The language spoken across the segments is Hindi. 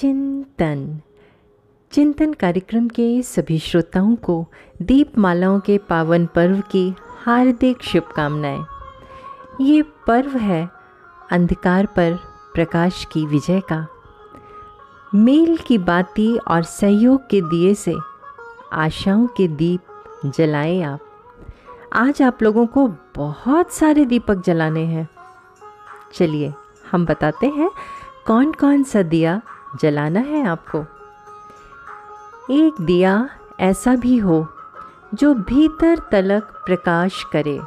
चिंतन। चिंतन कार्यक्रम के सभी श्रोताओं को दीपमालाओं के पावन पर्व की हार्दिक शुभकामनाएँ। ये पर्व है अंधकार पर प्रकाश की विजय का। मेल की बाती और सहयोग के दिए से आशाओं के दीप जलाएँ आप। आज आप लोगों को बहुत सारे दीपक जलाने हैं। चलिए, हम बताते हैं कौन कौन सा दिया जलाना है आपको। एक दिया ऐसा भी हो, जो भीतर तलक प्रकाश करे।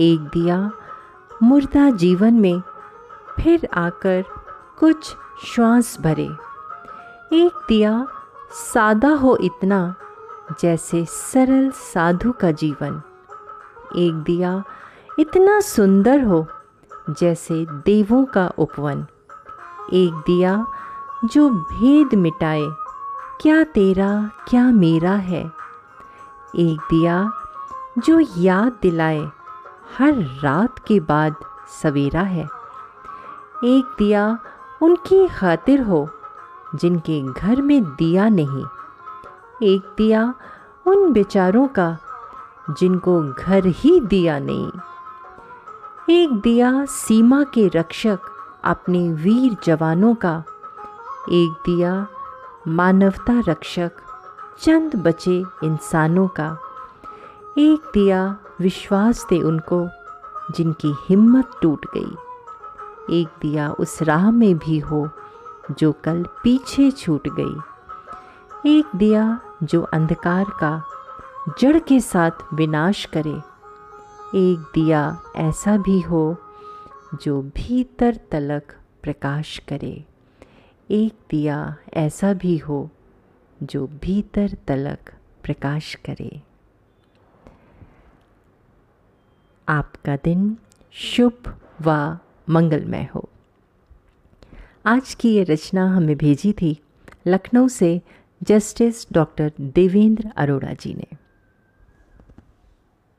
एक दिया मुर्दा जीवन में फिर आकर कुछ श्वास भरे। एक दिया सादा हो इतना, जैसे सरल साधु का जीवन। एक दिया इतना सुंदर हो, जैसे देवों का उपवन। एक दिया जो भेद मिटाए, क्या तेरा, क्या मेरा है? एक दिया जो याद दिलाए, हर रात के बाद सवेरा है। एक दिया उनकी खातिर हो, जिनके घर में दिया नहीं। एक दिया उन बेचारों का, जिनको घर ही दिया नहीं। एक दिया सीमा के रक्षक, अपने वीर जवानों का एक दिया। मानवता रक्षक, चंद बचे इंसानों का। एक दिया विश्वास दे उनको, जिनकी हिम्मत टूट गई। एक दिया उस राह में भी हो, जो कल पीछे छूट गई। एक दिया जो अंधकार का, जड़ के साथ विनाश करे। एक दिया ऐसा भी हो, जो भीतर तलक प्रकाश करे। एक दिया ऐसा भी हो, जो भीतर तलक प्रकाश करे। आपका दिन शुभ व मंगलमय हो। आज की ये रचना हमें भेजी थी लखनऊ से जस्टिस डॉक्टर देवेंद्र अरोड़ा जी ने।